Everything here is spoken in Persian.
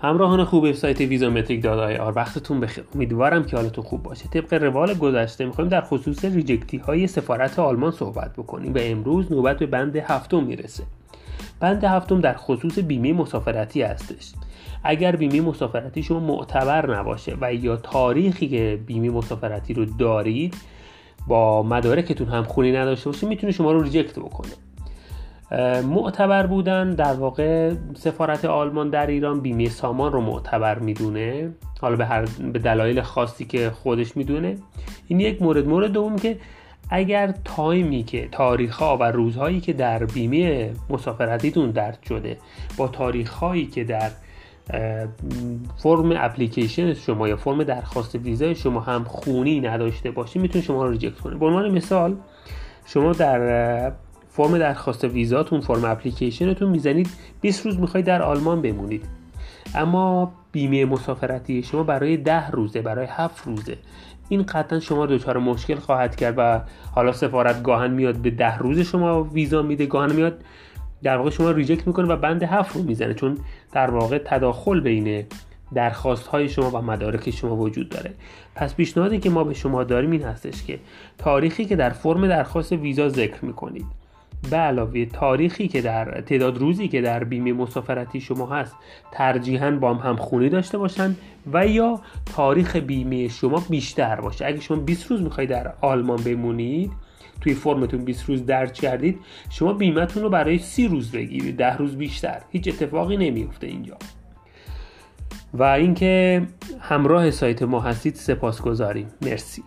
همراهان خوب سایت ویزامتریک دات آی آر وقتتون بخیر. امیدوارم که حالتون خوب باشه. طبق روال گذشته می‌خوایم در خصوص rejectی های سفارت آلمان صحبت بکنیم و امروز نوبت به بند هفتم می‌رسه. بند هفتم در خصوص بیمه مسافرتی هستش. اگر بیمه مسافرتی شما معتبر نباشه و یا تاریخی که بیمه مسافرتی رو دارید با مدارکتون هم خونی نداشته باشه می‌تونه شما رو reject بکنه. معتبر بودن در واقع سفارت آلمان در ایران بیمه سامان رو معتبر می‌دونه. حالا به, هر به دلایل خاصی که خودش می‌دونه. این یک مورد. مورد دوم که اگر تایمی که تاریخ ها و روزهایی که در بیمه مسافرتیتون درج شده با تاریخ هایی که در فرم اپلیکیشن شما یا فرم درخواست ویزای شما هم خونی نداشته باشه می‌تونه شما رو reject کنه. به عنوان مثال شما در فرم درخواست ویزاتون فرم اپلیکیشنتون می‌زنید. 20 روز می‌خواید در آلمان بمونید. اما بیمه مسافرتی شما برای ده روزه برای هفت روزه. این قطعا شما دچار مشکل خواهد کرد و حالا سفارت گاهن میاد به ده روز شما ویزا میده گاهن میاد در واقع شما ریجکت می‌کنه و بند هفت رو می‌زنه. چون در واقع تداخل بین درخواست های شما و مدارک شما وجود داره. پس پیشنهادی که ما به شما داریم این هستش که تاریخی که در فرم درخواست ویزا ذکر می‌کنید به علاوه تاریخی که در تعداد روزی که در بیمه مسافرتی شما هست ترجیحاً با هم همخونی داشته باشند و یا تاریخ بیمه شما بیشتر باشه. اگه شما 20 روز می‌خواید در آلمان بمونید توی فرمتون 20 روز درج کردید شما بیمهتون رو برای 30 روز بگیرید 10 روز بیشتر. هیچ اتفاقی نمیفته اینجا. و اینکه همراه سایت ما هستید سپاسگزاریم. مرسی.